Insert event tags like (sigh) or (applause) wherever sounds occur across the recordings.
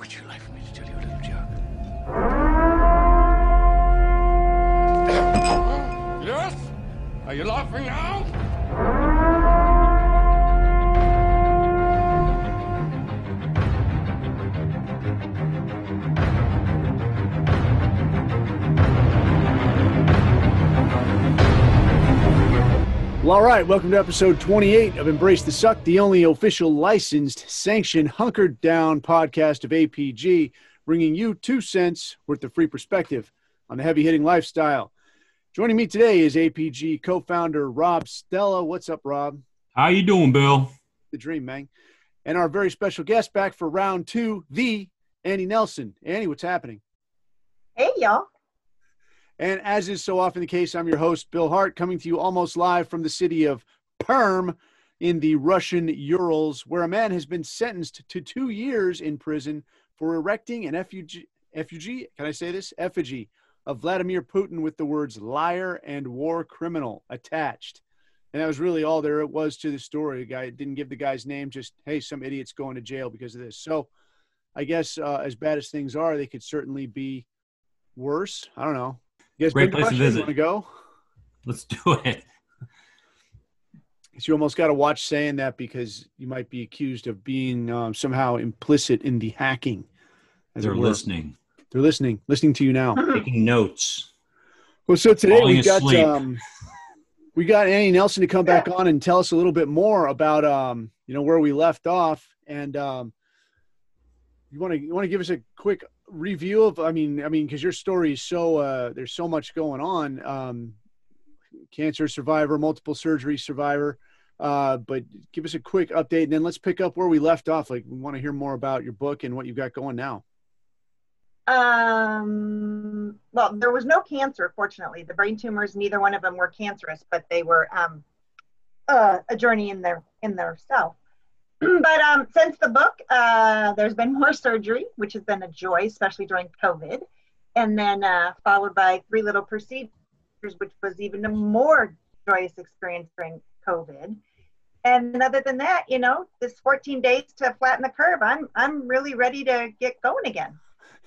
Would you like me to tell you a little joke? yes? Are you laughing now? Well, all right. Welcome to episode 28 of Embrace the Suck, the only official licensed, sanctioned, hunkered down podcast of APG, bringing you two cents worth of free perspective on the heavy hitting lifestyle. Joining me today is APG co-founder Rob Stella. What's up, Rob? How you doing, Bill? The dream, man. And our very special guest back for round two, the Annie Nelson. Annie, what's happening? Hey, y'all. And as is so often the case, I'm your host, Bill Hart, coming to you almost live from the city of Perm in the Russian Urals, where a man has been sentenced to two years in prison for erecting an effigy, effigy can I say this? Effigy of Vladimir Putin with the words liar and war criminal attached. And that was really all there it was to the story. The guy didn't give the guy's name, just, hey, some idiot's going to jail because of this. So I guess uh, as bad as things are, they could certainly be worse. I don't know. Great place to visit. Want to go? Let's do it. So you almost got to watch saying that because you might be accused of being um, somehow implicit in the hacking. as They're listening, They're listening, listening to you now. (clears throat) taking notes. Well, so today Falling we got um, we got Annie Nelson to come back on and tell us a little bit more about um, you know where we left off, and um, you want to you want to give us a quick review of I mean I mean because your story is so uh, there's so much going on, um, cancer survivor, multiple surgery survivor. Uh, but give us a quick update, and then let's pick up where we left off. Like, we want to hear more about your book and what you've got going now. Um, well, there was no cancer, fortunately. The brain tumors, neither one of them were cancerous, but they were um, uh, a journey in their in their self. (clears throat) but um, since the book, uh, there's been more surgery, which has been a joy, especially during COVID, and then uh, followed by three little procedures, which was even a more joyous experience during COVID. And other than that, you know, this 14 days to flatten the curve, I'm I'm really ready to get going again.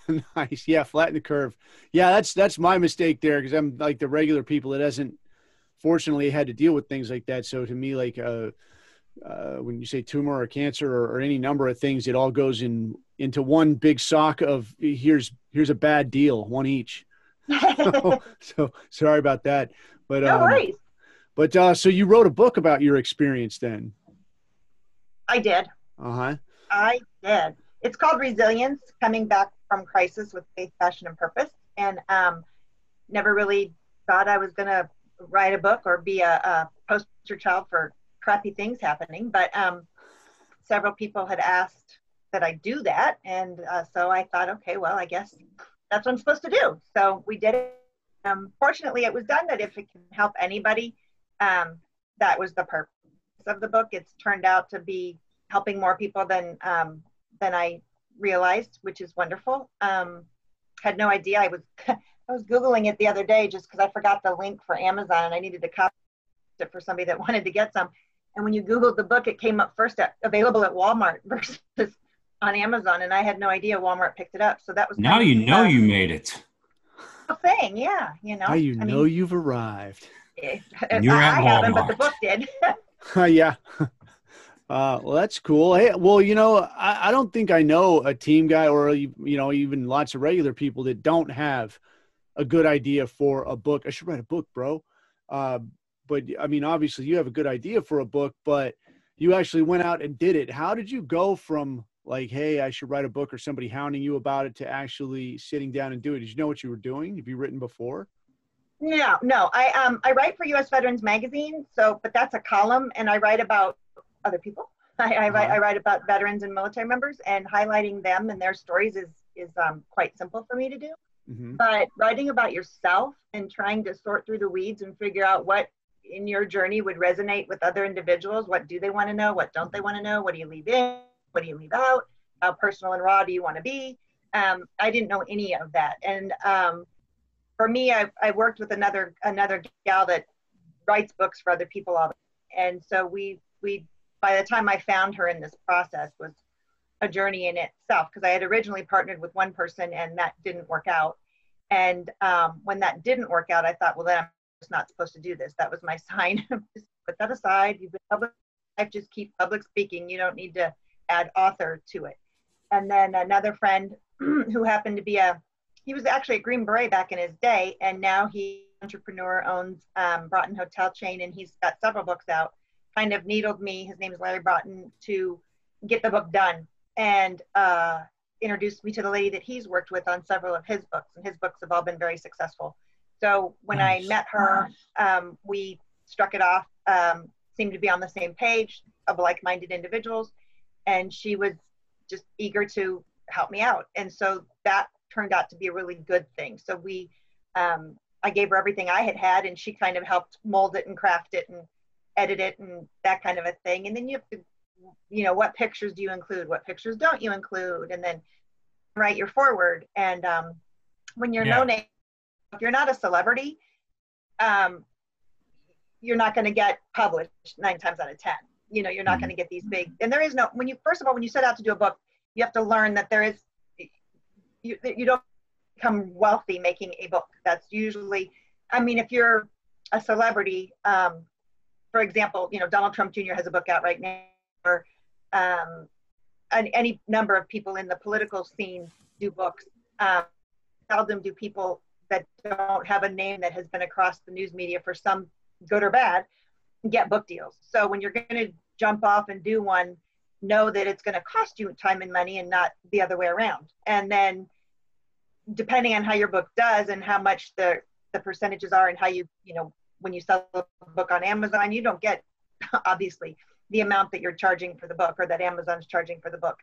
(laughs) nice. Yeah, flatten the curve. Yeah, that's that's my mistake there because I'm like the regular people that hasn't fortunately had to deal with things like that. So to me, like uh, uh, when you say tumor or cancer or, or any number of things, it all goes in into one big sock of here's here's a bad deal, one each. so, (laughs) (laughs) so sorry about that. But no um, worries. but uh, so you wrote a book about your experience then. I did. Uh huh. I did. It's called Resilience Coming Back from Crisis with Faith, Passion, and Purpose. And um, never really thought I was going to write a book or be a, a poster child for crappy things happening. But um, several people had asked that I do that. And uh, so I thought, okay, well, I guess that's what I'm supposed to do. So we did it. Um, fortunately, it was done that if it can help anybody, um, that was the purpose of the book. It's turned out to be helping more people than um, than I realized, which is wonderful. Um, had no idea. I was (laughs) I was googling it the other day just because I forgot the link for Amazon and I needed to copy it for somebody that wanted to get some. And when you googled the book, it came up first at, available at Walmart (laughs) versus on Amazon, and I had no idea Walmart picked it up. So that was Now kind of you know a you made it. thing. Yeah, you know. Now you I know mean, you've arrived. eh, You're I, at I haven't, but the Walmart. book did. (laughs) (laughs) yeah. Uh, well, that's cool. Hey, well, you know, I, I don't think I know a team guy or you know even lots of regular people that don't have a good idea for a book. I should write a book, bro. Uh, but I mean, obviously, you have a good idea for a book, but you actually went out and did it. How did you go from like, hey, I should write a book, or somebody hounding you about it, to actually sitting down and do it? Did you know what you were doing? Have you written before? No, no. I um I write for U.S. Veterans Magazine, so but that's a column, and I write about other people. (laughs) I, I write Uh-huh. I write about veterans and military members, and highlighting them and their stories is is um quite simple for me to do. Mm-hmm. But writing about yourself and trying to sort through the weeds and figure out what in your journey would resonate with other individuals. What do they want to know? What don't they want to know? What do you leave in? What do you leave out? How personal and raw do you want to be? Um, I didn't know any of that, and um, for me, I, I worked with another another gal that writes books for other people all the and so we we by the time I found her in this process was a journey in itself because I had originally partnered with one person and that didn't work out. And um, when that didn't work out, I thought, well, then I'm not supposed to do this. That was my (laughs) sign. put that aside. You've been public life, just keep public speaking. You don't need to add author to it. And then another friend (clears throat) who happened to be a, he was actually a Green Beret back in his day, and now he entrepreneur owns um, Broughton Hotel chain, and he's got several books out. Kind of needled me. His name is Larry Broughton to get the book done, and uh, introduced me to the lady that he's worked with on several of his books, and his books have all been very successful. So when nice. I met her, um, we struck it off. Um, seemed to be on the same page of like-minded individuals, and she was just eager to help me out. And so that turned out to be a really good thing. So we, um, I gave her everything I had had, and she kind of helped mold it and craft it and edit it and that kind of a thing. And then you have to, you know, what pictures do you include? What pictures don't you include? And then write your forward. And um, when you're yeah. no name, if you're not a celebrity, um, you're not going to get published nine times out of ten. You know, you're not mm-hmm. going to get these big. And there is no when you first of all when you set out to do a book, you have to learn that there is you you don't become wealthy making a book. That's usually, I mean, if you're a celebrity, um, for example, you know Donald Trump Jr. has a book out right now, or um, any number of people in the political scene do books. Um, seldom do people that don't have a name that has been across the news media for some good or bad, get book deals. So when you're going to jump off and do one, know that it's going to cost you time and money and not the other way around. And then depending on how your book does and how much the the percentages are and how you you know when you sell a book on Amazon, you don't get (laughs) obviously the amount that you're charging for the book or that Amazon's charging for the book.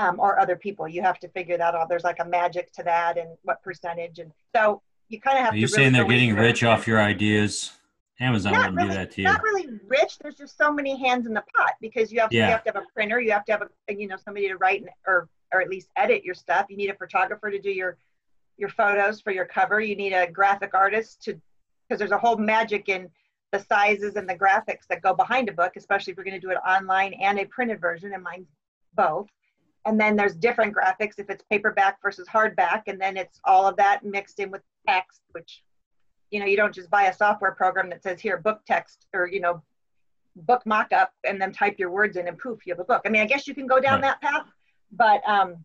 Um, or other people. You have to figure that out. There's like a magic to that and what percentage. And so you kind of have Are you to. Saying they're getting rich off your ideas? Amazon not wouldn't really, do that to you. Not really rich. There's just so many hands in the pot because you have to, yeah. you have to have a printer. You have to have a you know somebody to write and or or at least edit your stuff. You need a photographer to do your your photos for your cover. You need a graphic artist to because there's a whole magic in the sizes and the graphics that go behind a book, especially if you're going to do it online and a printed version. And mine's both. And then there's different graphics if it's paperback versus hardback, and then it's all of that mixed in with text, which you know you don't just buy a software program that says here book text or you know book mock-up and then type your words in and poof you have a book i mean i guess you can go down right. that path but um,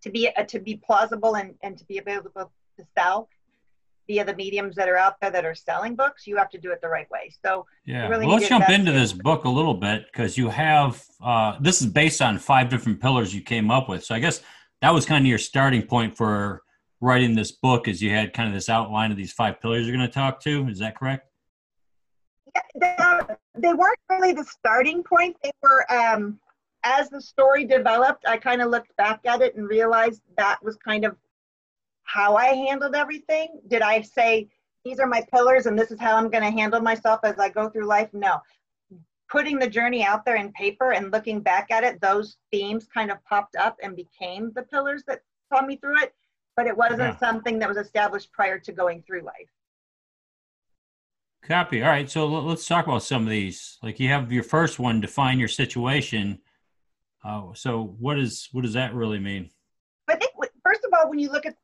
to be uh, to be plausible and, and to be available to sell via the mediums that are out there that are selling books you have to do it the right way so yeah really well, let's jump into this book a little bit because you have uh, this is based on five different pillars you came up with so i guess that was kind of your starting point for writing this book is you had kind of this outline of these five pillars you're going to talk to. Is that correct? Yeah, they, weren't really the starting point. They were, um, as the story developed, I kind of looked back at it and realized that was kind of how I handled everything. Did I say, these are my pillars and this is how I'm going to handle myself as I go through life? No. Putting the journey out there in paper and looking back at it, those themes kind of popped up and became the pillars that saw me through it but it wasn't yeah. something that was established prior to going through life. Copy. All right. So let's talk about some of these. Like you have your first one, define your situation. Uh, so what is what does that really mean? I think first of all, when you look at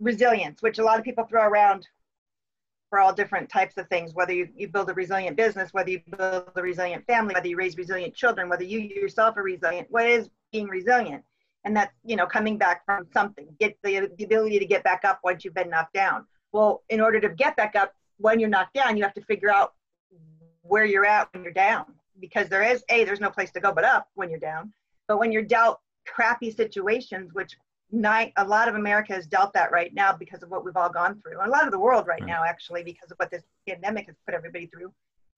resilience, which a lot of people throw around for all different types of things, whether you, you build a resilient business, whether you build a resilient family, whether you raise resilient children, whether you yourself are resilient, what is being resilient? and that's you know coming back from something get the, the ability to get back up once you've been knocked down. Well in order to get back up when you're knocked down you have to figure out where you're at when you're down. Because there is a there's no place to go but up when you're down. But when you're dealt crappy situations which night a lot of america has dealt that right now because of what we've all gone through and a lot of the world right, right. now actually because of what this pandemic has put everybody through.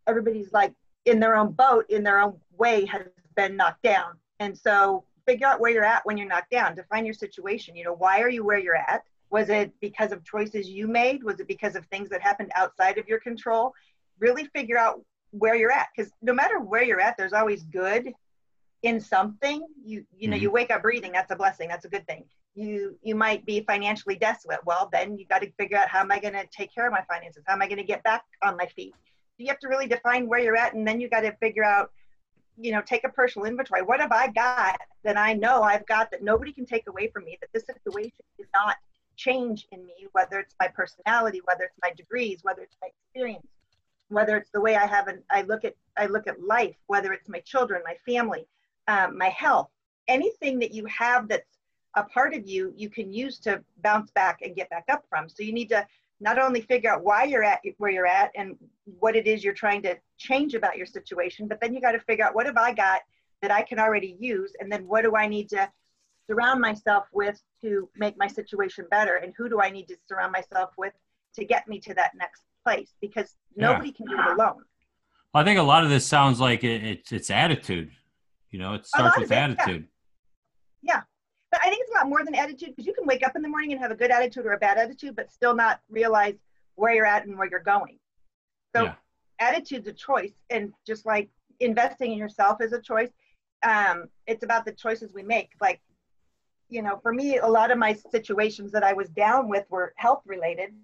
Everybody's like in their own boat in their own way has been knocked down. And so figure out where you're at when you're knocked down. Define your situation. You know why are you where you're at? Was it because of choices you made? Was it because of things that happened outside of your control? Really figure out where you're at because no matter where you're at there's always good in something you you know mm-hmm. you wake up breathing that's a blessing that's a good thing you you might be financially desolate well then you got to figure out how am i going to take care of my finances how am i going to get back on my feet you have to really define where you're at and then you got to figure out you know, take a personal inventory. What have I got that I know I've got that nobody can take away from me? That this situation did not change in me, whether it's my personality, whether it's my degrees, whether it's my experience, whether it's the way I have an I look at I look at life, whether it's my children, my family, um, my health, anything that you have that's a part of you, you can use to bounce back and get back up from. So you need to not only figure out why you're at where you're at and what it is you're trying to change about your situation, but then you got to figure out what have I got that I can already use, and then what do I need to surround myself with to make my situation better, and who do I need to surround myself with to get me to that next place? Because nobody yeah. can do it alone. I think a lot of this sounds like it, it's it's attitude. You know, it starts with it, attitude. Yeah. yeah. But I think it's a lot more than attitude because you can wake up in the morning and have a good attitude or a bad attitude, but still not realize where you're at and where you're going. So yeah. attitude's a choice, and just like investing in yourself is a choice. Um, it's about the choices we make. Like, you know, for me, a lot of my situations that I was down with were health related.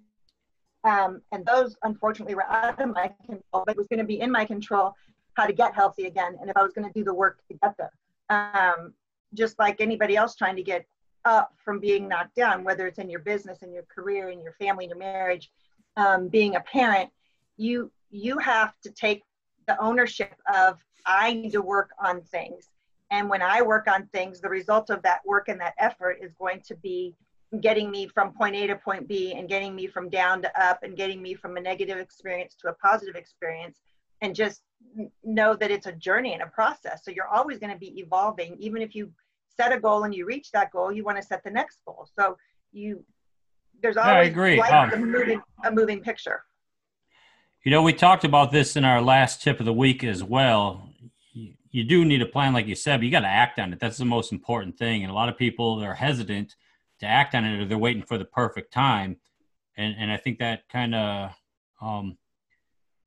Um, and those unfortunately were out of my control, but it was going to be in my control how to get healthy again and if I was going to do the work to get there. Um, just like anybody else trying to get up from being knocked down, whether it's in your business, in your career, in your family, in your marriage, um, being a parent, you you have to take the ownership of I need to work on things. And when I work on things, the result of that work and that effort is going to be getting me from point A to point B and getting me from down to up and getting me from a negative experience to a positive experience. And just know that it's a journey and a process. So you're always going to be evolving. Even if you set a goal and you reach that goal, you want to set the next goal. So you there's always I agree. Um, a moving a moving picture. You know, we talked about this in our last tip of the week as well. You, you do need a plan, like you said, but you got to act on it. That's the most important thing. And a lot of people are hesitant to act on it, or they're waiting for the perfect time. And and I think that kind of um,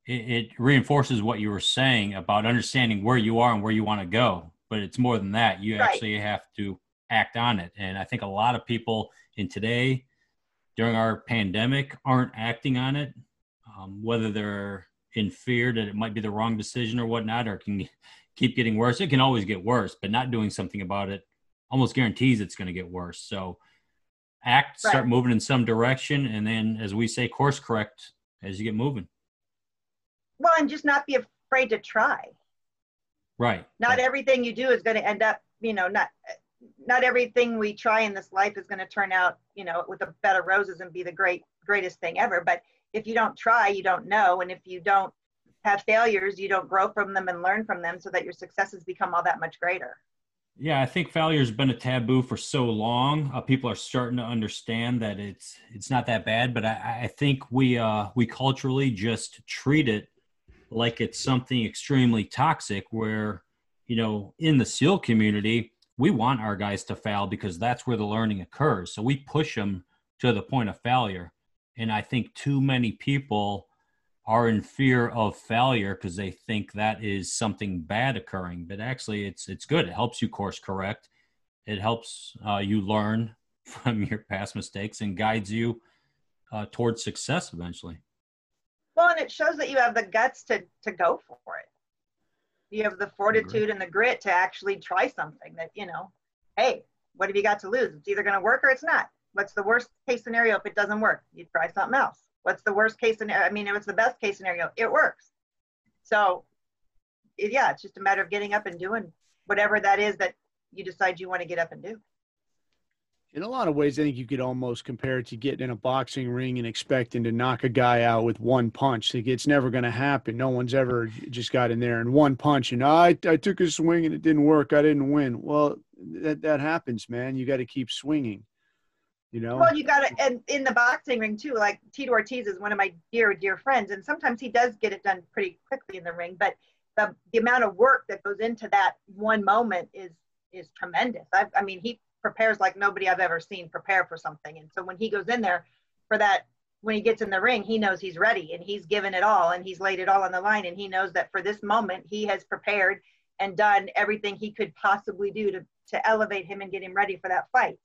it, it reinforces what you were saying about understanding where you are and where you want to go. But it's more than that. You right. actually have to act on it. And I think a lot of people in today, during our pandemic, aren't acting on it um, whether they're in fear that it might be the wrong decision or whatnot, or can keep getting worse. It can always get worse, but not doing something about it almost guarantees it's going to get worse. So act, right. start moving in some direction, and then, as we say, course correct as you get moving. Well, and just not be afraid to try. Right. Not right. everything you do is going to end up, you know, not not everything we try in this life is going to turn out, you know, with a bed of roses and be the great greatest thing ever. But if you don't try, you don't know. And if you don't have failures, you don't grow from them and learn from them so that your successes become all that much greater. Yeah, I think failure has been a taboo for so long. Uh, people are starting to understand that it's it's not that bad, but I, I think we uh, we culturally just treat it like it's something extremely toxic. Where you know, in the SEAL community, we want our guys to fail because that's where the learning occurs. So we push them to the point of failure. And I think too many people are in fear of failure because they think that is something bad occurring. But actually, it's it's good. It helps you course correct. It helps uh, you learn (laughs) from your past mistakes and guides you uh, towards success eventually. Well, and it shows that you have the guts to to go for it. You have the fortitude and the grit to actually try something that you know. Hey, what have you got to lose? It's either going to work or it's not. What's the worst case scenario if it doesn't work? You try something else. What's the worst case scenario? I mean, if it's the best case scenario, it works. So, yeah, it's just a matter of getting up and doing whatever that is that you decide you want to get up and do. In a lot of ways, I think you could almost compare it to getting in a boxing ring and expecting to knock a guy out with one punch. Like it's never going to happen. No one's ever just got in there and one punch and I, I took a swing and it didn't work. I didn't win. Well, that that happens, man. You got to keep swinging. You know. Well, you got to, and in the boxing ring too. Like Tito Ortiz is one of my dear, dear friends, and sometimes he does get it done pretty quickly in the ring. But the the amount of work that goes into that one moment is is tremendous. I, I mean, he prepares like nobody I've ever seen prepare for something, and so when he goes in there for that when he gets in the ring, he knows he's ready and he's given it all and he's laid it all on the line and he knows that for this moment he has prepared and done everything he could possibly do to, to elevate him and get him ready for that fight.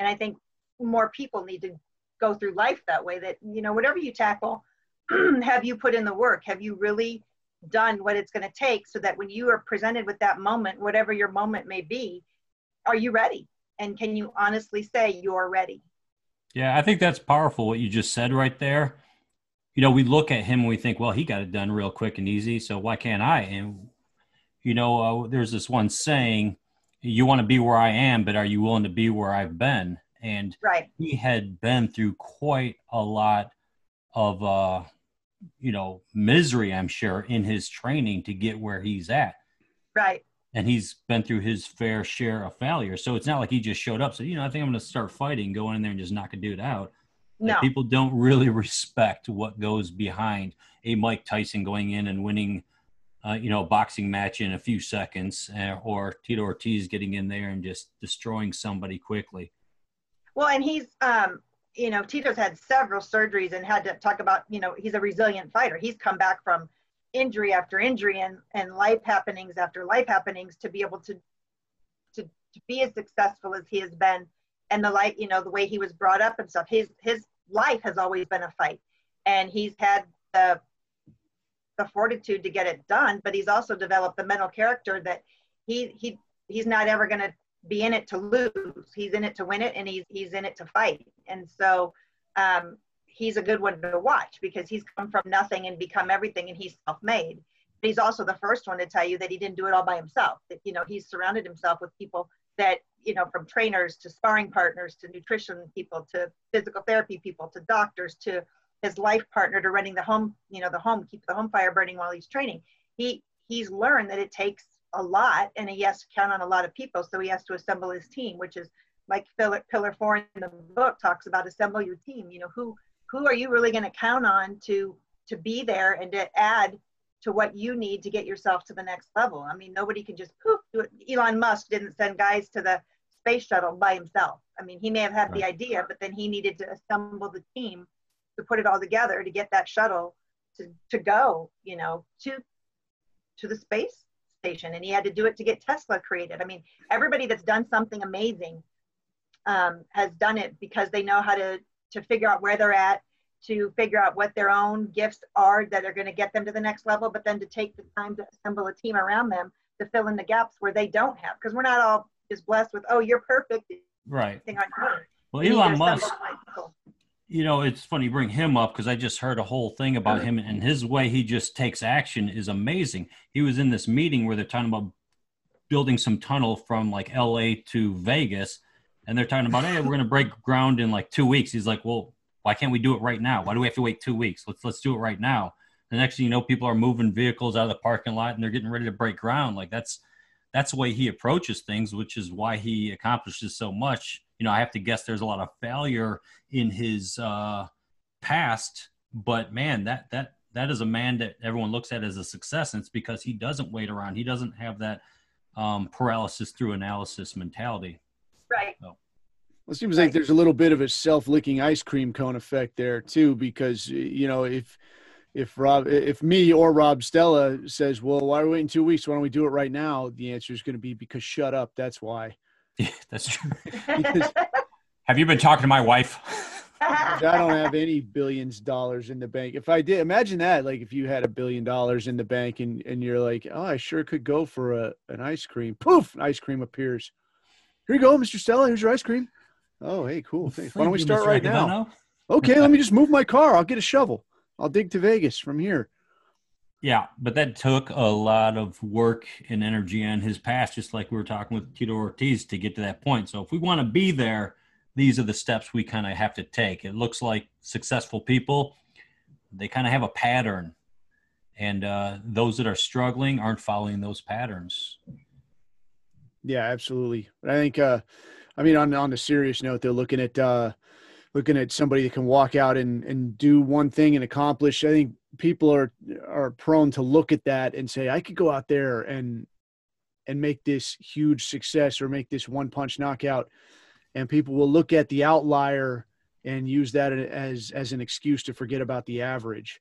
And I think more people need to go through life that way that you know whatever you tackle (clears throat) have you put in the work have you really done what it's going to take so that when you are presented with that moment, whatever your moment may be, are you ready? And can you honestly say you're ready? Yeah, I think that's powerful what you just said right there. You know, we look at him and we think, well, he got it done real quick and easy, so why can't I? And you know, uh, there's this one saying, "You want to be where I am, but are you willing to be where I've been?" And right. he had been through quite a lot of, uh, you know, misery, I'm sure, in his training to get where he's at. Right and he's been through his fair share of failure. So it's not like he just showed up. So you know, I think I'm going to start fighting, go in there and just knock a dude out. No. people don't really (laughs) respect what goes behind a Mike Tyson going in and winning, uh, you know, a boxing match in a few seconds, uh, or Tito Ortiz getting in there and just destroying somebody quickly. Well, and he's, um, you know, Tito's had several surgeries and had to talk about, you know, he's a resilient fighter. He's come back from injury after injury and, and life happenings after life happenings to be able to, to, to be as successful as he has been. And the light you know the way he was brought up and stuff his his life has always been a fight. And he's had the the fortitude to get it done but he's also developed the mental character that he he he's not ever going to be in it to lose. He's in it to win it and he's he's in it to fight. And so um he's a good one to watch because he's come from nothing and become everything and he's self-made. But he's also the first one to tell you that he didn't do it all by himself that you know he's surrounded himself with people that you know from trainers to sparring partners to nutrition people to physical therapy people to doctors to his life partner to running the home you know the home keep the home fire burning while he's training. He he's learned that it takes a lot and he has to count on a lot of people. So he has to assemble his team which is like pillar, pillar four in the book talks about assemble your team. You know who who are you really going to count on to to be there and to add to what you need to get yourself to the next level? I mean nobody can just poof do it. Elon musk didn't send guys to the space shuttle by himself. I mean he may have had right. the idea but then he needed to assemble the team to put it all together to get that shuttle to, to go you know to to the space station. And he had to do it to get tesla created. I mean everybody that's done something amazing um, has done it because they know how to to figure out where they're at, to figure out what their own gifts are that are going to get them to the next level, but then to take the time to assemble a team around them to fill in the gaps where they don't have. Because we're not all just blessed with, oh, you're perfect. Right. Well, Elon Musk, you know, it's funny you bring him up because I just heard a whole thing about him and his way he just takes action is amazing. He was in this meeting where they're talking about building some tunnel from like LA to Vegas and they're talking about, hey, we're going to break ground in like two weeks. He's like, well, why can't we do it right now? Why do we have to wait two weeks? Let's let's do it right now. The next thing you know, people are moving vehicles out of the parking lot and they're getting ready to break ground. Like that's that's the way he approaches things, which is why he accomplishes so much. You know, I have to guess there's a lot of failure in his uh, past, but man, that that that is a man that everyone looks at as a success, and it's because he doesn't wait around. He doesn't have that um, paralysis through analysis mentality. Right. So. Well, it seems like there's a little bit of a self-licking ice cream cone effect there too, because you know if if Rob, if me or Rob Stella says, "Well, why are we waiting two weeks? Why don't we do it right now?" The answer is going to be because shut up. That's why. Yeah, that's true. (laughs) have you been talking to my wife? (laughs) I don't have any billions dollars in the bank. If I did, imagine that. Like if you had a billion dollars in the bank and and you're like, "Oh, I sure could go for a an ice cream." Poof, ice cream appears. Here you go, Mr. Stella. Here's your ice cream. Oh, hey, cool. Thanks. Why don't we start right now? Okay, let me just move my car. I'll get a shovel. I'll dig to Vegas from here. Yeah, but that took a lot of work and energy on his past, just like we were talking with Tito Ortiz to get to that point. So if we want to be there, these are the steps we kind of have to take. It looks like successful people, they kind of have a pattern. And uh, those that are struggling aren't following those patterns. Yeah, absolutely. I think, uh, I mean, on on a serious note, they're looking at uh, looking at somebody that can walk out and and do one thing and accomplish. I think people are are prone to look at that and say, I could go out there and and make this huge success or make this one punch knockout, and people will look at the outlier and use that as as an excuse to forget about the average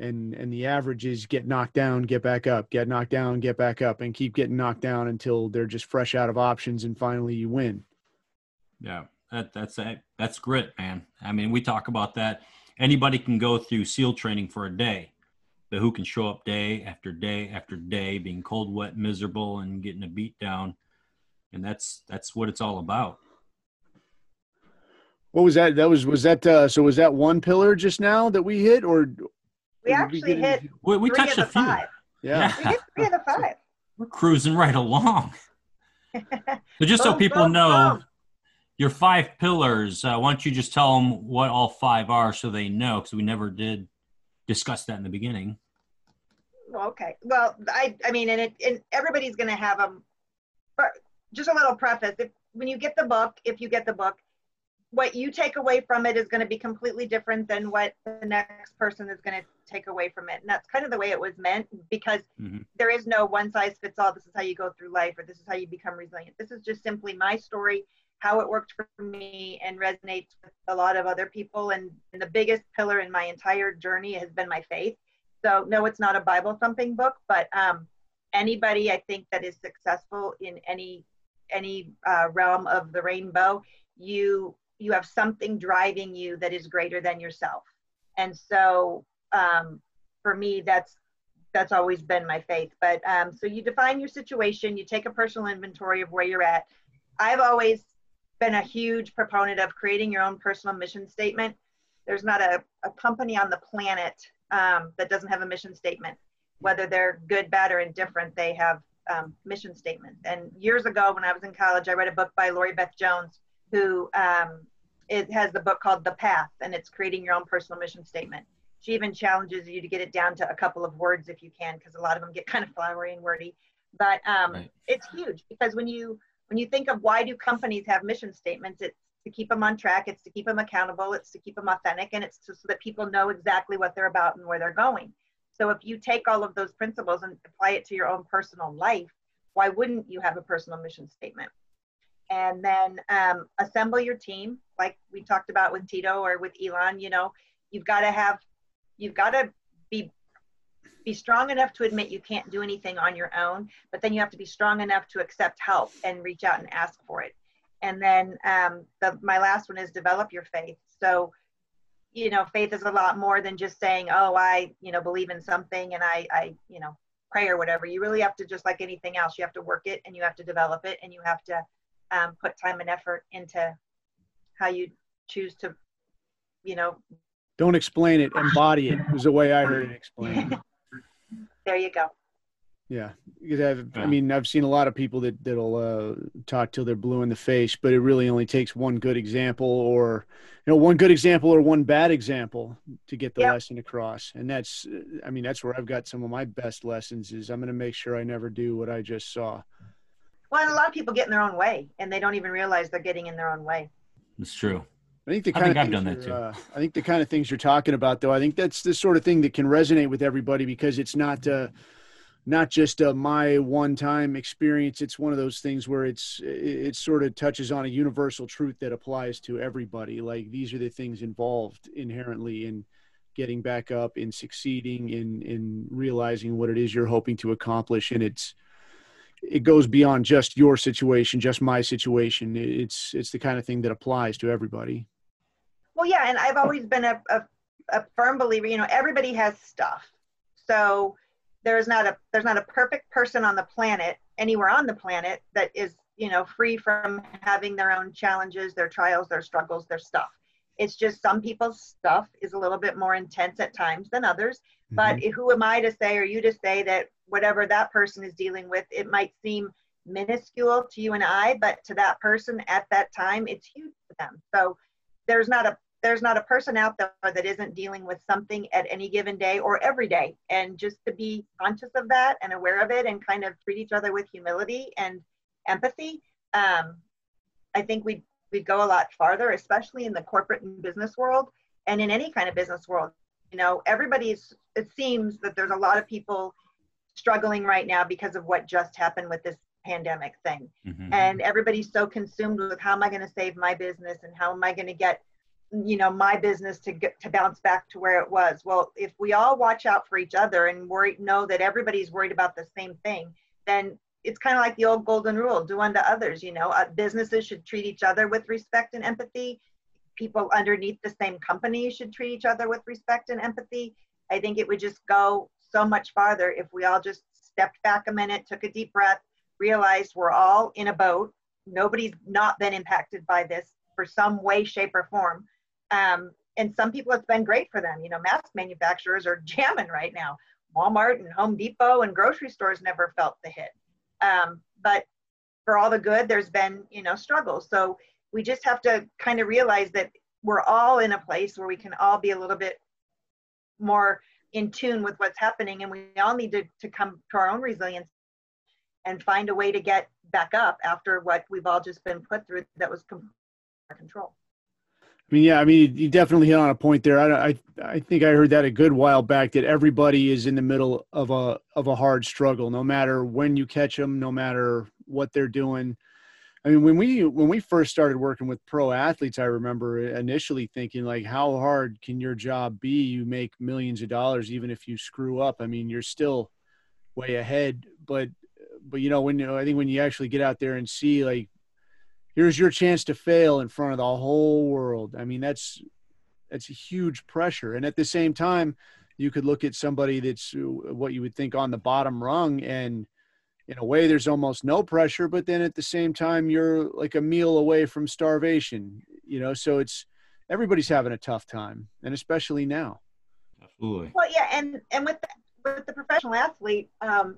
and and the average is get knocked down, get back up, get knocked down, get back up, and keep getting knocked down until they're just fresh out of options, and finally you win. Yeah, that that's a, that's grit, man. I mean, we talk about that. Anybody can go through SEAL training for a day, but who can show up day after day after day, being cold, wet, miserable, and getting a beat down, and that's that's what it's all about. What was that? That was was that uh, so? Was that one pillar just now that we hit, or we actually hit we, we touched a few. Five. Yeah, we hit (laughs) three of the five. We're cruising right along. (laughs) so just so people know, your five pillars. Uh, why don't you just tell them what all five are, so they know? Because we never did discuss that in the beginning. Okay. Well, I I mean, and it and everybody's going to have them. But Just a little preface. If when you get the book, if you get the book, what you take away from it is going to be completely different than what the next person is going to take away from it. And that's kind of the way it was meant because mm-hmm. there is no one size fits all. This is how you go through life, or this is how you become resilient. This is just simply my story, how it worked for me, and resonates with a lot of other people. And, and the biggest pillar in my entire journey has been my faith. So, no, it's not a Bible thumping book, but um, anybody I think that is successful in any any uh, realm of the rainbow, you you have something driving you that is greater than yourself. And so um, for me that's that's always been my faith. But um, so you define your situation you take a personal inventory of where you're at. I've always been a huge proponent of creating your own personal mission statement. There's not a, a company on the planet um, that doesn't have a mission statement. Whether they're good bad or indifferent they have um, mission statements and years ago when i was in college i read a book by laurie beth jones who um, it has the book called The Path, and it's creating your own personal mission statement. She even challenges you to get it down to a couple of words if you can, because a lot of them get (laughs) kind of flowery and wordy. But um, right. it's huge because when you when you think of why do companies have mission statements, it's to keep them on track, it's to keep them accountable, it's to keep them authentic, and it's to, so that people know exactly what they're about and where they're going. So if you take all of those principles and apply it to your own personal life, why wouldn't you have a personal mission statement? And then um, assemble your team like we talked about with tito or with elon you know you've got to have you've got to be be strong enough to admit you can't do anything on your own but then you have to be strong enough to accept help and reach out and ask for it. And then um, the, my last one is develop your faith. So you know faith is a lot more than just saying oh i you know believe in something and i i you know pray or whatever. You really have to just like anything else you have to work it and you have to develop it and you have to um, put time and effort into how you choose to, you know. Don't explain it, embody it was the way I heard it explained. (laughs) there you go. Yeah, because I've, I mean, I've seen a lot of people that that'll uh, talk till they're blue in the face, but it really only takes one good example, or you know, one good example or one bad example to get the yep. lesson across. And that's, I mean, that's where I've got some of my best lessons. Is I'm going to make sure I never do what I just saw. Well, and a lot of people get in their own way, and they don't even realize they're getting in their own way. It's true. I think the kind I think of I've done that too. Uh, I think the kind of things you're talking about, though, I think that's the sort of thing that can resonate with everybody because it's not uh, not just uh, my one-time experience. It's one of those things where it's it sort of touches on a universal truth that applies to everybody. Like these are the things involved inherently in getting back up, in succeeding, in in realizing what it is you're hoping to accomplish, and it's it goes beyond just your situation, just my situation. It's it's the kind of thing that applies to everybody. Well, yeah, and I've always been a, a, a firm believer. You know, everybody has stuff, so there's not a there's not a perfect person on the planet anywhere on the planet that is you know free from having their own challenges, their trials, their struggles, their stuff. It's just some people's stuff is a little bit more intense at times than others. Mm-hmm. But who am I to say, or you to say that whatever that person is dealing with, it might seem minuscule to you and I, but to that person at that time, it's huge to them. So there's not a there's not a person out there that isn't dealing with something at any given day or every day. And just to be conscious of that and aware of it and kind of treat each other with humility and empathy, um, I think we we'd go a lot farther, especially in the corporate and business world and in any kind of business world. You know, everybody's it seems that there's a lot of people struggling right now because of what just happened with this pandemic thing. Mm-hmm. And everybody's so consumed with how am I going to save my business and how am I going to get you know my business to get to bounce back to where it was. Well, if we all watch out for each other and worry know that everybody's worried about the same thing, then it's kind of like the old golden rule do unto others you know uh, businesses should treat each other with respect and empathy people underneath the same company should treat each other with respect and empathy i think it would just go so much farther if we all just stepped back a minute, took a deep breath, realized we're all in a boat. Nobody's not been impacted by this for some way, shape, or form. Um, and some people it's been great for them. You know, mask manufacturers are (laughs) jamming right now. Walmart and Home Depot and grocery stores never felt the hit. Um, but for all the good, there's been, you know, struggles. So we just have to kind of realize that we're all in a place where we can all be a little bit more in tune with what's happening and we all need to, to come to our own resilience and find a way to get back up after what we've all just been put through that was completely control. I mean, yeah, I mean, you definitely hit on a point there. I, I, I think I heard that a good while back that everybody is in the middle of a of a hard struggle, no matter when you catch them, no matter what they're doing. I mean, when we when we first started working with pro athletes, I remember initially thinking like, how hard can your job be? You make millions of dollars even if you screw up. I mean, you're still way ahead, but but you know when you I think when you actually get out there and see like here's your chance to fail in front of the whole world. I mean, that's that's a huge pressure. And at the same time, you could look at somebody that's uh, what you would think on the bottom rung and in a way there's almost no pressure but then at the same time you're like a meal away from starvation you know so it's everybody's having a tough time and especially now absolutely well yeah and and with the, with the professional athlete um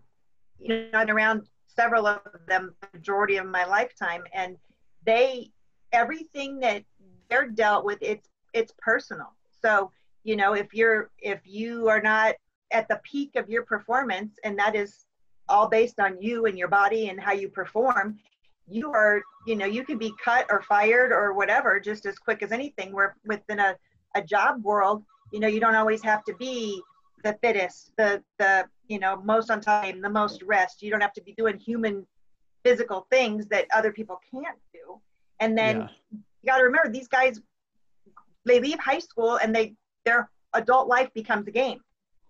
you know i'm around several of them majority of my lifetime and they everything that they're dealt with it's it's personal. So you know if you're if you are not at the peak of your performance and that is all based on you and your body and how you perform you are you know you can be cut or fired or whatever just as quick as anything. Where within a, a job world you know you don't always have to be the fittest the the you know most on time the most rest. You don't have to be doing human physical things that other people can't do. And then yeah. you got to remember these guys, they leave high school and they their adult life becomes a game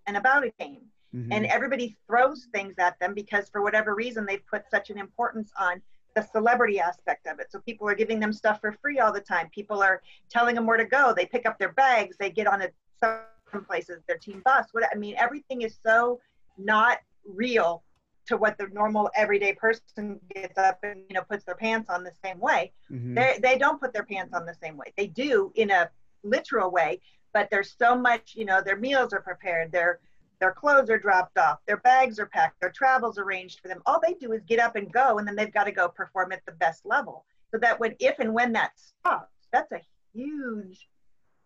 and about a game. Mm-hmm. And everybody throws things at them because for whatever reason they've put such an importance on the celebrity aspect of it. So people are giving them stuff for free all the time. People are telling them where to go. They pick up their bags. They get on a some places their team bus. What I mean, everything is so not real to what the normal everyday person gets up and you know puts their pants on the same way. Mm-hmm. they they don't put their pants on the same way. They do in a literal way but there's so much you know their meals are prepared their their clothes are dropped off their bags are packed their travels arranged for them. All they do is get up and go and then they've got to go perform at the best level. So that when if and when that stops that's a huge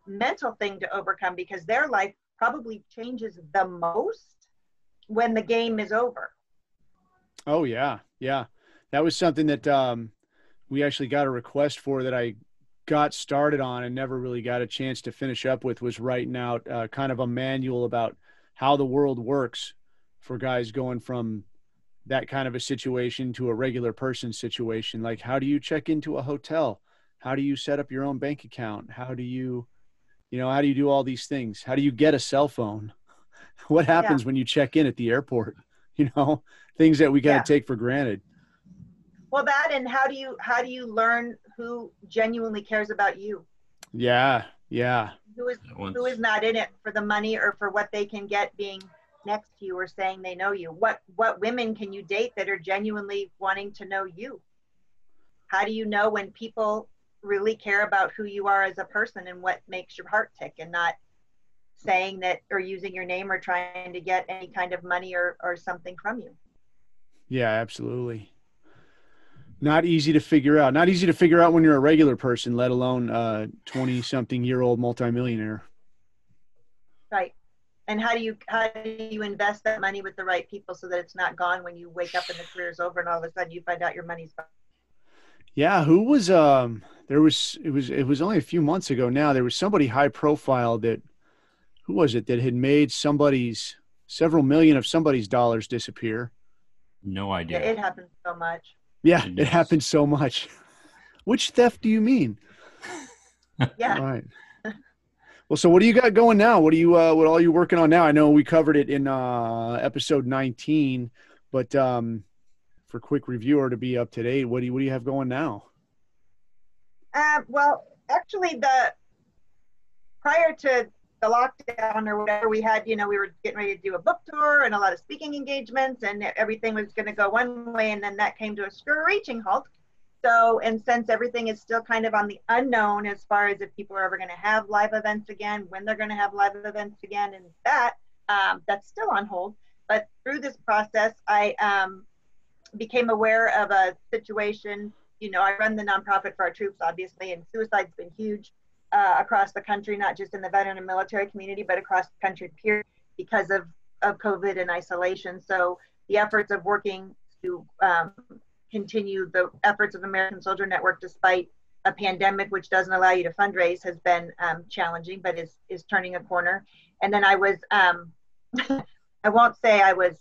mental thing to overcome because their life probably changes the most when the game is over Oh yeah, yeah. That was something that um, we actually got a request for that I got started on and never really got a chance to finish up with was writing out uh, kind of a manual about how the world works for guys going from that kind of a situation to a regular person situation. Like, how do you check into a hotel? How do you set up your own bank account? How do you, you know, how do you do all these things? How do you get a cell phone? (laughs) What happens yeah. when you check in at the airport? (laughs) You know, things that we kind yeah. of take for granted. Well that and how do you how do you learn who genuinely cares about you? Yeah yeah. Who is who is not in it for the money or for what they can get being next to you or saying they know you? What what women can you date that are genuinely wanting to know you? How do you know when people really care about who you are as a person and what makes your heart tick and not saying that or using your name or trying to get any kind of money or, or something from you yeah, absolutely. Not easy to figure out. Not easy to figure out when you're a regular person, let alone a 20 something year old multimillionaire. Right. And how do you how do you invest that money with the right people so that it's not gone when you wake up and the career's over and all of a sudden you find out your money's gone? Yeah, who was um there was it was it was only a few months ago now there was somebody high profile that who was it that had made somebody's several million of somebody's dollars disappear no idea. Yeah, it happens so much. Yeah, it, it happens so much. Which theft do you mean? (laughs) yeah. All right. Well, so what do you got going now? What are you uh what are you working on now? I know we covered it in uh episode 19, but um for quick reviewer to be up to date, what do you what do you have going now? Uh, well, actually the prior to the lockdown or whatever, we had, you know, we were getting ready to do a book tour and a lot of speaking engagements, and everything was going to go one way, and then that came to a screeching halt. So, and since everything is still kind of on the unknown as far as if people are ever going to have live events again, when they're going to have live events again, and that, um, that's still on hold. But through this process, I um, became aware of a situation. You know, I run the nonprofit for our troops, obviously, and suicide's been huge uh, across the country, not just in the veteran and military community, but across the country, period, because of, of COVID and isolation. So the efforts of working to um, continue the efforts of American Soldier Network despite a pandemic which doesn't allow you to fundraise has been um, challenging, but is, is turning a corner. And then I was, um, (laughs) I won't say I was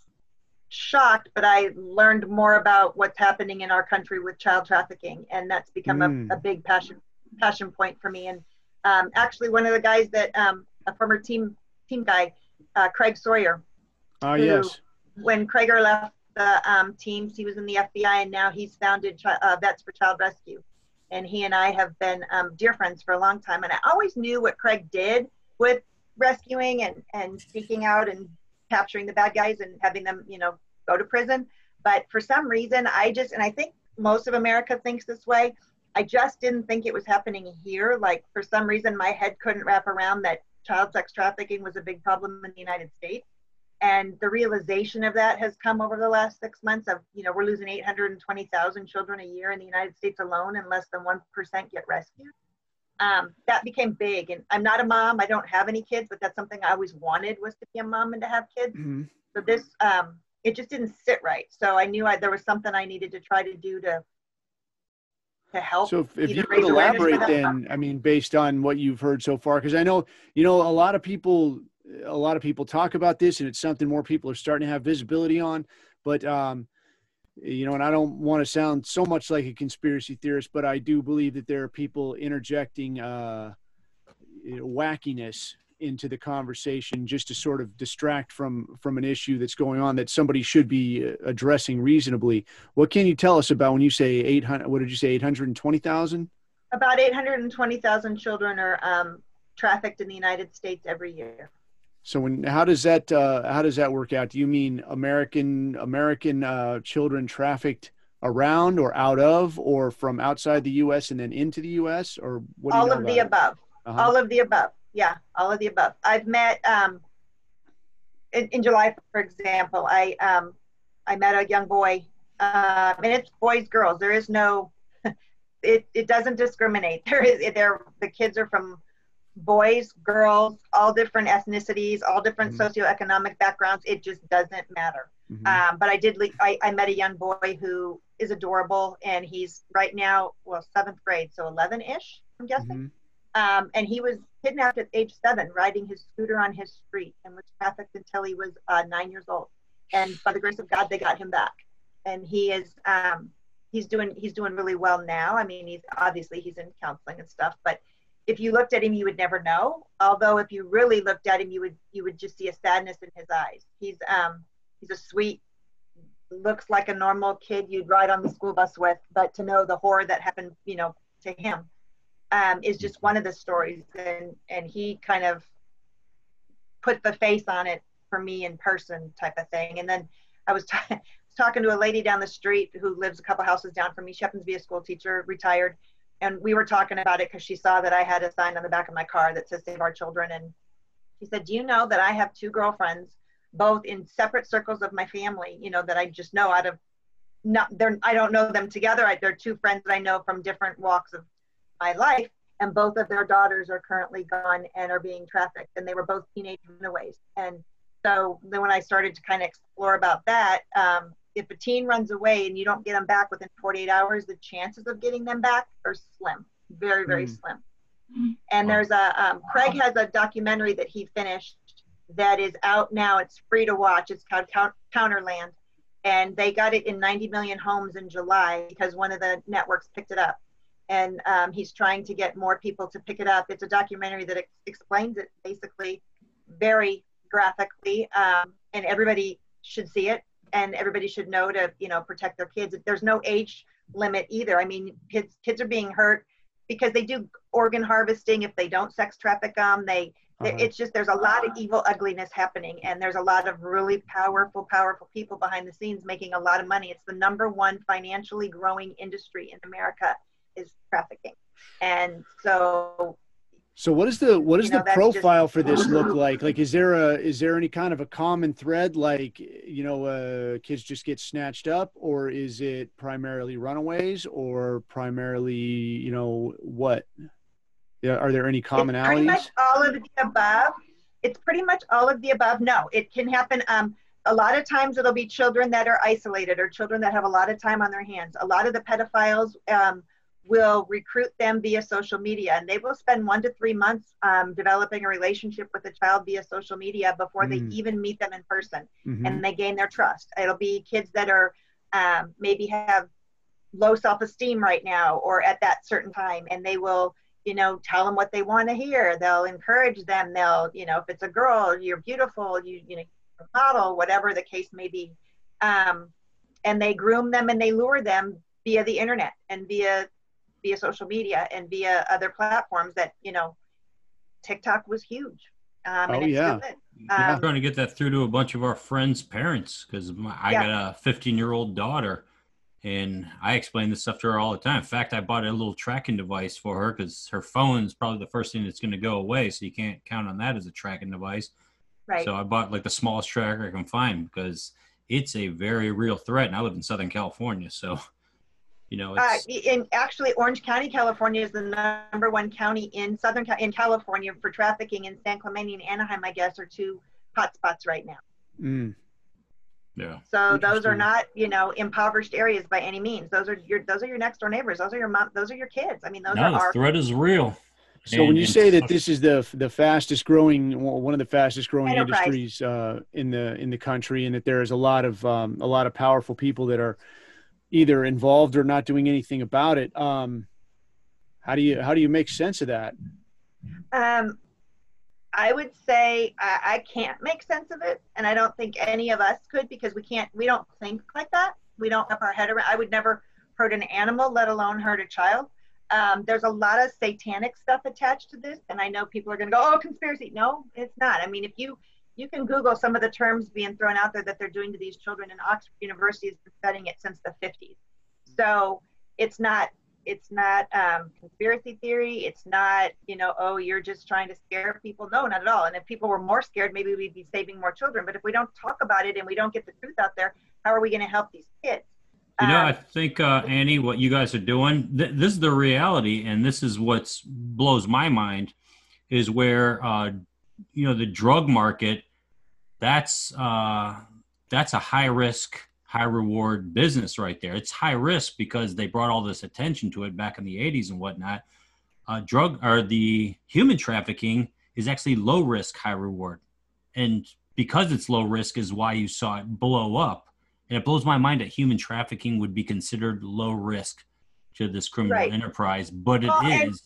shocked, but I learned more about what's happening in our country with child trafficking, and that's become mm. a, a, big passion passion point for me. And um, actually, one of the guys that um, a former team team guy, uh, Craig Sawyer. Oh yes. When Craig left the um, teams, he was in the FBI, and now he's founded uh, Vets for Child Rescue. And he and I have been um, dear friends for a long time. And I always knew what Craig did with rescuing and, and speaking out and capturing the bad guys and having them, you know, go to prison. But for some reason, I just, and I think most of America thinks this way. I just didn't think it was happening here. Like for some reason, my head couldn't wrap around that child sex trafficking was a big problem in the United States. And the realization of that has come over the last six months of, you know, we're losing 820,000 children a year in the United States alone and less than 1% get rescued um, that became big. And I'm not a mom. I don't have any kids, but that's something I always wanted was to be a mom and to have kids. Mm-hmm. So this, um, it just didn't sit right. So I knew I, there was something I needed to try to do to to help. So if, if you could elaborate, then I mean, based on what you've heard so far, because I know you know a lot of people, a lot of people talk about this, and it's something more people are starting to have visibility on. But um, you know, and I don't want to sound so much like a conspiracy theorist, but I do believe that there are people interjecting uh, wackiness into the conversation just to sort of distract from from an issue that's going on that somebody should be uh, addressing reasonably. What can you tell us about when you say 800 what did you say 820,000? About 820,000 children are um, trafficked in the United States every year. So when how does that uh, how does that work out? Do you mean American American uh, children trafficked around or out of or from outside the U.S. and then into the U.S. or what? all of the above. Uh-huh. All of the above. Yeah, all of the above. I've met um, in, in July, for example. I um, I met a young boy, uh, and it's boys, girls. There is no. (laughs) it it doesn't discriminate. There is there. The kids are from boys, girls, all different ethnicities, all different mm-hmm. socioeconomic backgrounds. It just doesn't matter. Mm-hmm. Um, but I did. Le- I, I met a young boy who is adorable, and he's right now, well, seventh grade, so eleven ish, I'm guessing. Mm-hmm. Um, and he was kidnapped at age seven, riding his scooter on his street, and was trafficked until he was uh, nine years old. And by the grace of God, they got him back, and he is. Um, he's doing. He's doing really well now. I mean, he's obviously he's in counseling and stuff, but if you looked at him, you would never know. Although if you really looked at him, you would you would just see a sadness in his eyes. He's um he's a sweet, looks like a normal kid you'd ride on the school bus with, but to know the horror that happened, you know, to him, um, is just one of the stories. And and he kind of put the face on it for me in person, type of thing. And then I was. (laughs) T- talking to a lady down the street who lives a couple houses down from me. She happens to be a school teacher, retired and we were talking about it because she saw that I had a sign on the back of my car that says Save Our Children. And she said, Do you know that I have two girlfriends, both in separate circles of my family, you know, that I just know out of not they're I don't know them together. I, they're two friends that I know from different walks of my life. And both of their daughters are currently gone and are being trafficked. And they were both teenage runaways. And so then when I started to kind of explore about that, um, if a teen runs away and you don't get them back within 48 hours, the chances of getting them back are slim, very, very mm. slim. And there's a, um, Craig has a documentary that he finished that is out now. It's free to watch. It's called Contraland. And they got it in 90 million homes in July because one of the networks picked it up. And um, he's trying to get more people to pick it up. It's a documentary that ex- explains it basically very graphically, um, and everybody should see it and everybody should know to you know protect their kids there's no age limit either i mean kids kids are being hurt because they do organ harvesting if they don't sex traffic them they Uh-huh. It's just there's a lot of evil ugliness happening, and there's a lot of really powerful, powerful people behind the scenes making a lot of money. It's the number one financially growing industry in America is trafficking, and so So what is the what does You know, the that's just- profile for this look (laughs) like? Like, is there a is there any kind of a common thread? Like, you know, uh, kids just get snatched up, or is it primarily runaways, or primarily, you know, what? Yeah, are there any commonalities? It's pretty much all of the above. It's pretty much all of the above. No, it can happen. Um, a lot of times it'll be children that are isolated or children that have a lot of time on their hands. A lot of the pedophiles um, will recruit them via social media and they will spend one to three months um, developing a relationship with a child via social media before they Mm. even meet them in person Mhm. and they gain their trust. It'll be kids that are um, maybe have low self-esteem right now or at that certain time, and they will, you know, tell them what they want to hear. They'll encourage them. They'll, you know, if it's a girl, you're beautiful. You, you know, a model, whatever the case may be. Um, and they groom them and they lure them via the internet and via via social media and via other platforms that you know tiktok was huge um, Oh, yeah. still. I'm Um, trying to get that through to a bunch of our friends' parents because I Yeah. got a 15 year old daughter, and I explain this stuff to her all the time. In fact, I bought a little tracking device for her because her phone's probably the first thing that's going to go away, so you can't count on that as a tracking device. right So I bought like the smallest tracker I can find because it's a very real threat, and I live in Southern California, so (laughs) you know Uh, in actually, Orange County, California is the number one county in Southern in California for trafficking. And San Clemente and Anaheim, I guess, are two hotspots right now. Mm. yeah. So those are not, you know, impoverished areas by any means. Those are your those are your next door neighbors. Those are your mom. Those are your kids. I mean, those No, are the our. threat is real. So when you say that this is the the fastest growing one of the fastest growing Enterprise. industries uh, in the in the country, and that there is a lot of um, a lot of powerful people that are either involved or not doing anything about it. Um, how do you how do you make sense of that? Um, I would say I, I can't make sense of it, and I don't think any of us could because we can't. We don't think like that. We don't have our head around. I would never hurt an animal, let alone hurt a child. Um, there's a lot of satanic stuff attached to this, and I know people are going to go, "Oh, conspiracy." No, it's not. I mean, if you you can Google some of the terms being thrown out there that they're doing to these children, and Oxford University has been studying it since the 50s. So it's not it's not um, conspiracy theory. It's not, you know, oh, you're just trying to scare people. No, not at all. And if people were more scared, maybe we'd be saving more children. But if we don't talk about it and we don't get the truth out there, how are we going to help these kids? You know, Um, I think uh, Annie, what you guys are doing, th- this is the reality, and this is what blows my mind, is where uh, you know the drug market. That's uh, that's a high risk, high reward business right there. It's high risk because they brought all this attention to it back in the '80s and whatnot. Uh, drug or the human trafficking is actually low risk, high reward, and because it's low risk is why you saw it blow up. And it blows my mind that human trafficking would be considered low risk to this criminal Right. enterprise, but it is. Well, and-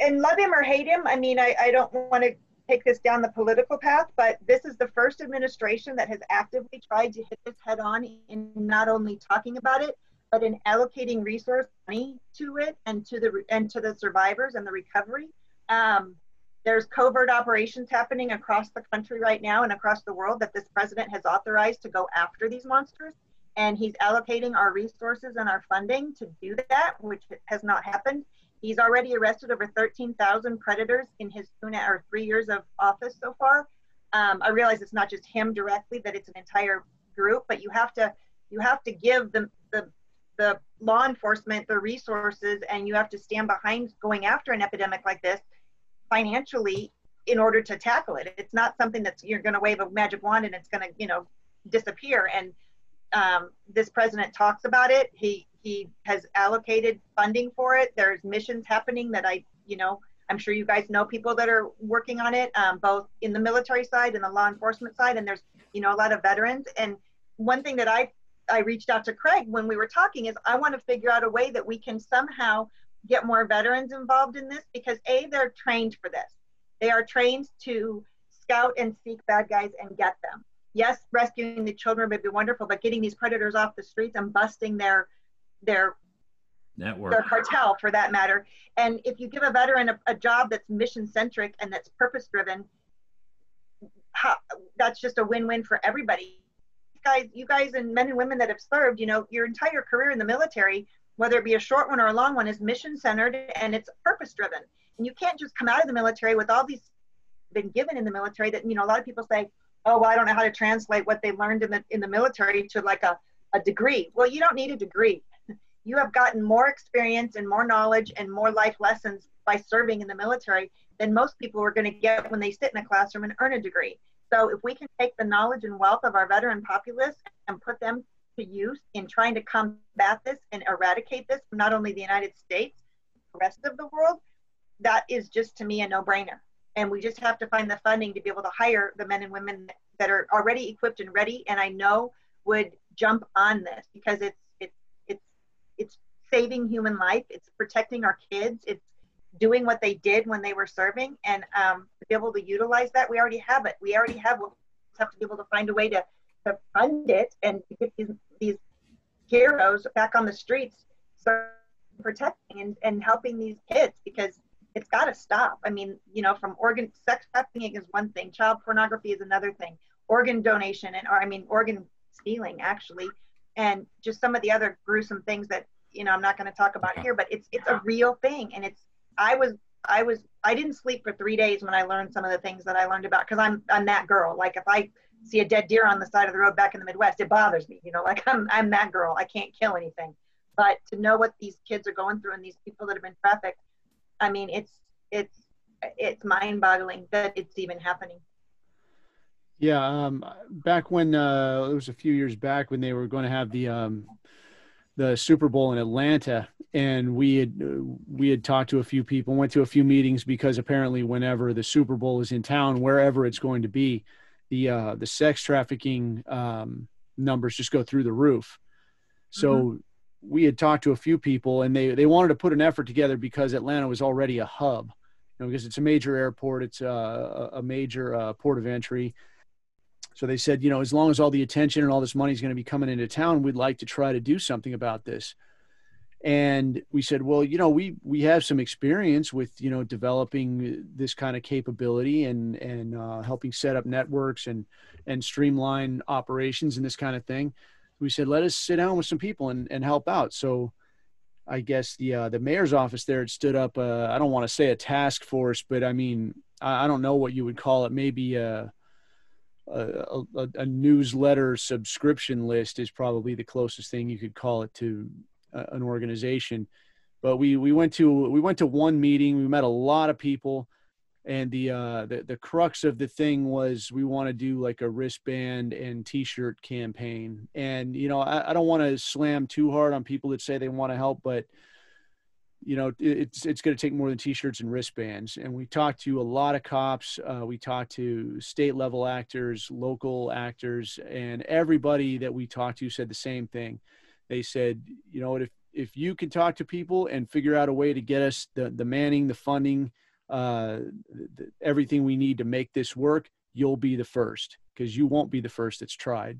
and love him or hate him, I mean, I, I don't want to take this down the political path, but this is the first administration that has actively tried to hit this head on in not only talking about it, but in allocating resource money to it and to the and to the survivors and the recovery. Um, there's covert operations happening across the country right now and across the world that this president has authorized to go after these monsters. And he's allocating our resources and our funding to do that, which has not happened. He's already arrested over 13,000 predators in his two or three years of office so far. Um, I realize it's not just him directly; that it's an entire group. But you have to you have to give the the the law enforcement the resources, and you have to stand behind going after an epidemic like this financially in order to tackle it. It's not something that's you're going to wave a magic wand and it's going to you know disappear. And um, this president talks about it. He he has allocated funding for it. There's missions happening that I you know I'm sure you guys know people that are working on it, um, both in the military side and the law enforcement side. And there's you know a lot of veterans. And one thing that I I reached out to Craig when we were talking is I want to figure out a way that we can somehow get more veterans involved in this because a they're trained for this. They are trained to scout and seek bad guys and get them. Yes, rescuing the children would be wonderful, but getting these predators off the streets and busting their their network, their cartel for that matter. And if you give a veteran a, a job that's mission centric and that's purpose driven, that's just a win win for everybody. Guys, you guys and men and women that have served, you know, your entire career in the military, whether it be a short one or a long one, is mission centered and it's purpose driven. And you can't just come out of the military with all these been given in the military that you know a lot of people say, oh well, I don't know how to translate what they learned in the in the military to like a, a degree. Well, you don't need a degree. You have gotten more experience and more knowledge and more life lessons by serving in the military than most people are going to get when they sit in a classroom and earn a degree. So if we can take the knowledge and wealth of our veteran populace and put them to use in trying to combat this and eradicate this from not only the United States, the rest of the world, that is just to me a no-brainer. And we just have to find the funding to be able to hire the men and women that are already equipped and ready, and I know would jump on this because it's it's it's it's saving human life, it's protecting our kids, it's doing what they did when they were serving, and um, to be able to utilize that, we already have it. We already have. We'll have to be able to find a way to to fund it and get these these heroes back on the streets, so protecting and, and helping these kids because it's got to stop. I mean, you know, from organ sex trafficking is one thing, child pornography is another thing, organ donation and or I mean organ stealing actually, and just some of the other gruesome things that you know I'm not going to talk about here, but it's it's a real thing, and it's I was I was I didn't sleep for three days when I learned some of the things that I learned about because I'm I'm that girl. Like if I see a dead deer on the side of the road back in the Midwest, it bothers me. You know, (laughs) like I'm I'm that girl. I can't kill anything, but to know what these kids are going through and these people that have been trafficked I mean, it's it's it's mind-boggling that it's even happening. Yeah, um, back when uh, it was a few years back when they were going to have the um, the Super Bowl in Atlanta, and we had we had talked to a few people, went to a few meetings because apparently whenever the Super Bowl is in town, wherever it's going to be, the uh, the sex trafficking um, numbers just go through the roof. So mm-hmm we had talked to a few people and they, they wanted to put an effort together because Atlanta was already a hub, you know, because it's a major airport, it's a, a major uh, port of entry. So they said, you know, as long as all the attention and all this money is going to be coming into town, we'd like to try to do something about this. And we said, well, you know, we we have some experience with you know developing this kind of capability and and uh, helping set up networks and and streamline operations and this kind of thing we said let us sit down with some people and, and help out. So i guess the uh, the mayor's office there had stood up uh, i don't want to say a task force but i mean I, I don't know what you would call it maybe a, a, a, a, newsletter subscription list is probably the closest thing you could call it to an organization. But we we went to we went to one meeting we met a lot of people and the uh the, the crux of the thing was we want to do like a wristband and t-shirt campaign. And you know i, I don't want to slam too hard on people that say they want to help but you know it's it's going to take more than t-shirts and wristbands. And we talked to a lot of cops uh, we talked to state level actors local actors and everybody that we talked to said the same thing. They said you know if if you can talk to people and figure out a way to get us the the manning the funding uh, th- everything we need to make this work, you'll be the first because you won't be the first that's tried.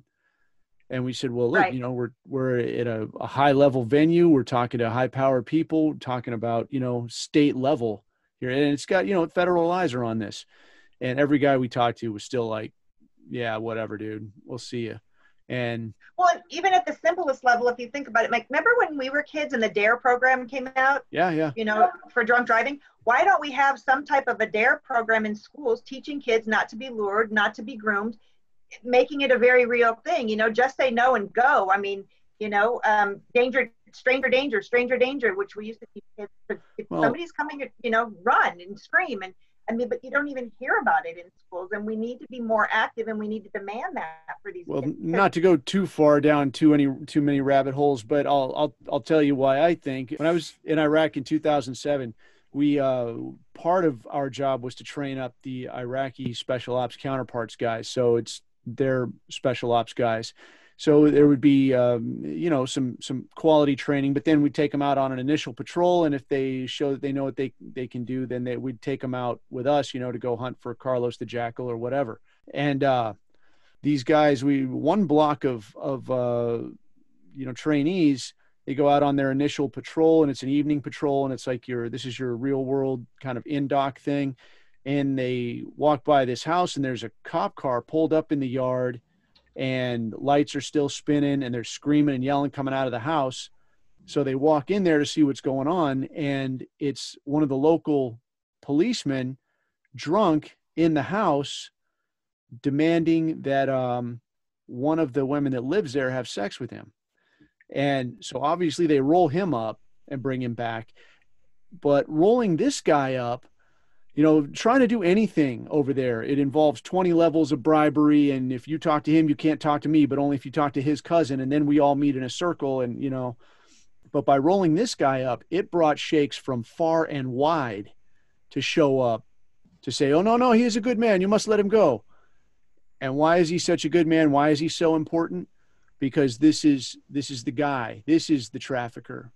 And we said, well, look, right. you know, we're we're at a, a high level venue. We're talking to high power people, talking about you know state level here, and it's got you know federal eyes are on this. And every guy we talked to was still like, yeah, whatever, dude. We'll see you. And well, even at the simplest level, if you think about it, like remember when we were kids and the DARE program came out? Yeah, yeah. You know, for drunk driving. Why don't we have some type of a DARE program in schools teaching kids not to be lured, not to be groomed, making it a very real thing? You know, just say no and go. I mean, you know, um, danger, stranger danger, stranger danger, which we used to teach kids. If well, somebody's coming, you know, run and scream and I mean, but you don't even hear about it in schools, and we need to be more active, and we need to demand that for these. Well, kids. not to go too far down too any too many rabbit holes, but I'll I'll I'll tell you why I think when I was in Iraq in 2007, we uh, part of our job was to train up the Iraqi special ops counterparts guys. So it's their special ops guys so there would be, um, you know, some some quality training, but then we'd take them out on an initial patrol, and if they show that they know what they they can do, then they would take them out with us, you know, to go hunt for Carlos the Jackal or whatever. And uh, these guys, we one block of of uh, you know trainees They go out on their initial patrol, and it's an evening patrol, and it's like your this is your real world kind of in dock thing. And they walk by this house, and there's a cop car pulled up in the yard, and lights are still spinning, and they're screaming and yelling coming out of the house. So they walk in there to see what's going on, and it's one of the local policemen drunk in the house demanding that um, one of the women that lives there have sex with him. And so obviously they roll him up and bring him back. But rolling this guy up, you know, trying to do anything over there, it involves 20 levels of bribery. And if you talk to him, you can't talk to me, but only if you talk to his cousin. And then we all meet in a circle. And, you know, but by rolling this guy up, it brought sheikhs from far and wide to show up to say, oh, no, no, he is a good man. You must let him go. And why is he such a good man? Why is he so important? Because this is this is the guy. This is the trafficker.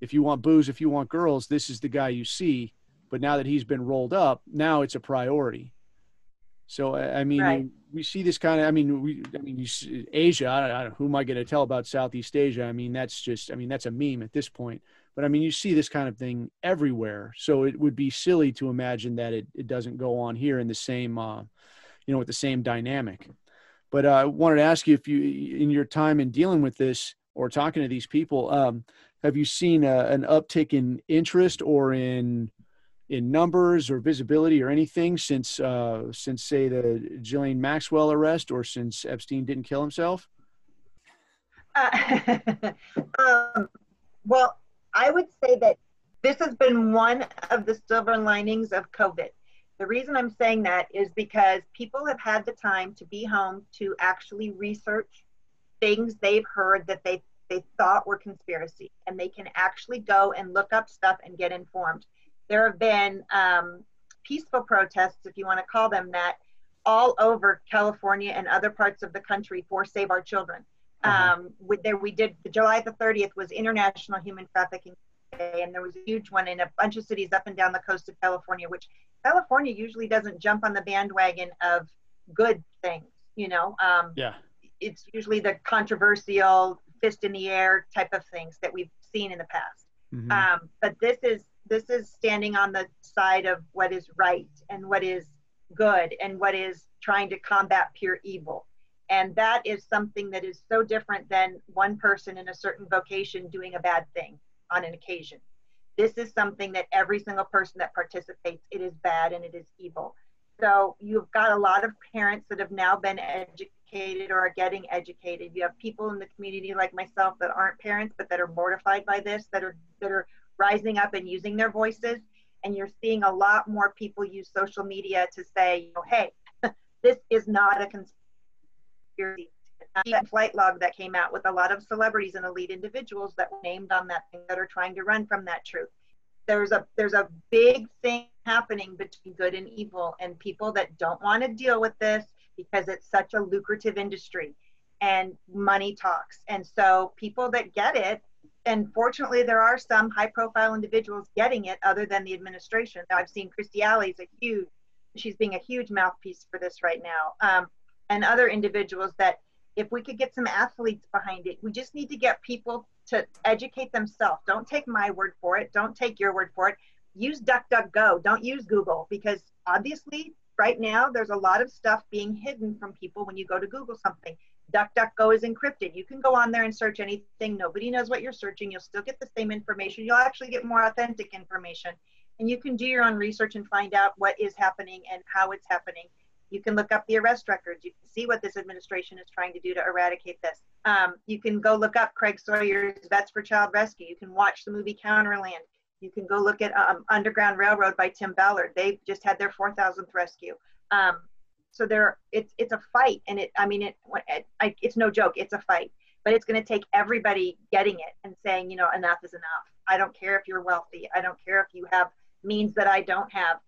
If you want booze, if you want girls, this is the guy you see. But now that he's been rolled up, now it's a priority. So I mean, right. we see this kind of. I mean, we. I mean, you, Asia. I, I, who am I going to tell about Southeast Asia? I mean, that's just. I mean, that's a meme at this point. But I mean, you see this kind of thing everywhere. So it would be silly to imagine that it, it doesn't go on here in the same uh, you know, with the same dynamic. But uh, I wanted to ask you if you, in your time in dealing with this or talking to these people, um, have you seen a, an uptick in interest or in in numbers or visibility or anything since uh, since say the Ghislaine Maxwell arrest or since Epstein didn't kill himself? Uh, (laughs) um, well, I would say that this has been one of the silver linings of COVID. The reason I'm saying that is because people have had the time to be home to actually research things they've heard that they they thought were conspiracy, and they can actually go and look up stuff and get informed. There have been um, peaceful protests, if you want to call them that, all over California and other parts of the country for Save Our Children. Uh-huh. Um, with there, we did July the 30th was International Human Trafficking Day, and there was a huge one in a bunch of cities up and down the coast of California, which California usually doesn't jump on the bandwagon of good things, you know. Um, yeah. It's usually the controversial, fist in the air type of things that we've seen in the past. Mm-hmm. Um, but this is this is standing on the side of what is right and what is good and what is trying to combat pure evil. And that is something that is so different than one person in a certain vocation doing a bad thing on an occasion. This is something that every single person that participates it is bad and it is evil. So you've got a lot of parents that have now been educated or are getting educated. You have people in the community like myself that aren't parents but that are mortified by this that are that are rising up and using their voices and you're seeing a lot more people use social media to say you know hey (laughs) this is not a conspiracy that flight log that came out with a lot of celebrities and elite individuals that were named on that thing that are trying to run from that truth. There's a there's a big thing happening between good and evil and people that don't want to deal with this because it's such a lucrative industry and money talks. And so people that get it, and fortunately there are some high profile individuals getting it other than the administration. Now I've seen Kirstie Alley's a huge she's being a huge mouthpiece for this right now. Um, and other individuals that if we could get some athletes behind it we just need to get people to educate themselves don't take my word for it don't take your word for it use duckduckgo don't use google because obviously right now there's a lot of stuff being hidden from people when you go to google something duckduckgo is encrypted you can go on there and search anything nobody knows what you're searching you'll still get the same information you'll actually get more authentic information and you can do your own research and find out what is happening and how it's happening you can look up the arrest records. You can see what this administration is trying to do to eradicate this. Um, you can go look up Craig Sawyer's Vets for Child Rescue. You can watch the movie Contraland. You can go look at um, Underground Railroad by Tim Ballard. They've just had their 4,000th rescue. Um, so there, it's it's a fight, and it. I mean, it, it I, it's no joke. It's a fight, but it's going to take everybody getting it and saying, you know, enough is enough. I don't care if you're wealthy. I don't care if you have means that I don't have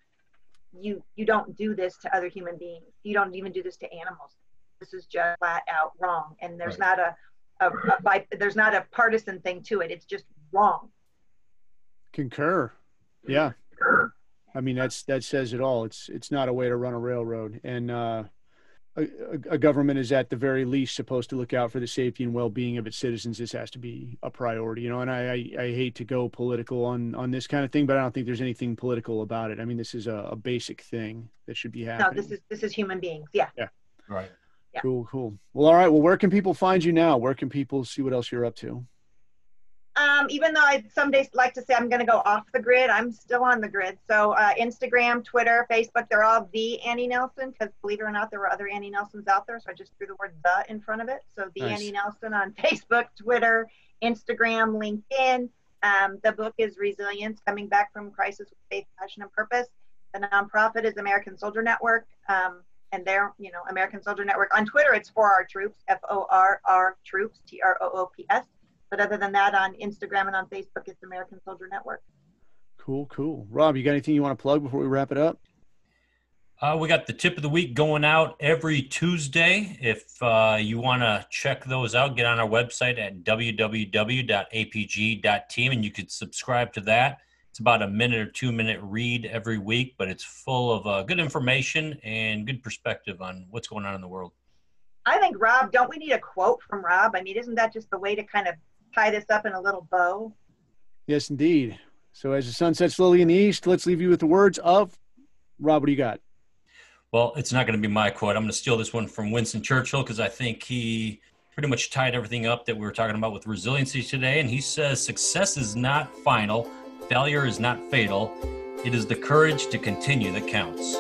you you don't do this to other human beings you don't even do this to animals this is just flat out wrong and there's right. not a, a, a by, there's not a partisan thing to it it's just wrong concur yeah i mean that's that says it all it's it's not a way to run a railroad and uh a, a, government is at the very least supposed to look out for the safety and well-being of its citizens. This has to be a priority, you know. And I, I, I hate to go political on on this kind of thing, but I don't think there's anything political about it. I mean, this is a, a basic thing that should be happening. No, this is this is human beings. Yeah. Yeah. Right. Yeah. Cool. Cool. Well, all right. Well, where can people find you now? Where can people see what else you're up to? Um, even though I'd some days like to say I'm going to go off the grid, I'm still on the grid. So uh, Instagram, Twitter, Facebook, they're all the Annie Nelson because believe it or not, there were other Annie Nelsons out there. So I just threw the word the in front of it. So the Nice. Annie Nelson on (laughs) Facebook, Twitter, Instagram, LinkedIn. Um, the book is Resilience Coming Back from Crisis with Faith, Passion, and Purpose. The nonprofit is American Soldier Network. Um, and they're, you know, American Soldier Network. On Twitter, it's for our troops, F O R R troops, T R O O P S. But other than that, on Instagram and on Facebook, it's American Soldier Network. Cool. Cool. Rob, you got anything you want to plug before we wrap it up? Uh, we got the tip of the week going out every Tuesday. If uh, you want to check those out, get on our website at www.apg.team and you could subscribe to that. It's about a minute or two minute read every week, but it's full of uh, good information and good perspective on what's going on in the world. I think, Rob, don't we need a quote from Rob? I mean, isn't that just the way to kind of tie this up in a little bow? Yes, indeed. So as the sun sets slowly in the east, let's leave you with the words of Rob. What do you got? Well, it's not going to be my quote. I'm going to steal this one from Winston Churchill because I think he pretty much tied everything up that we were talking about with resiliency today. And he says, Success is not final, failure is not fatal. It is the courage to continue that counts.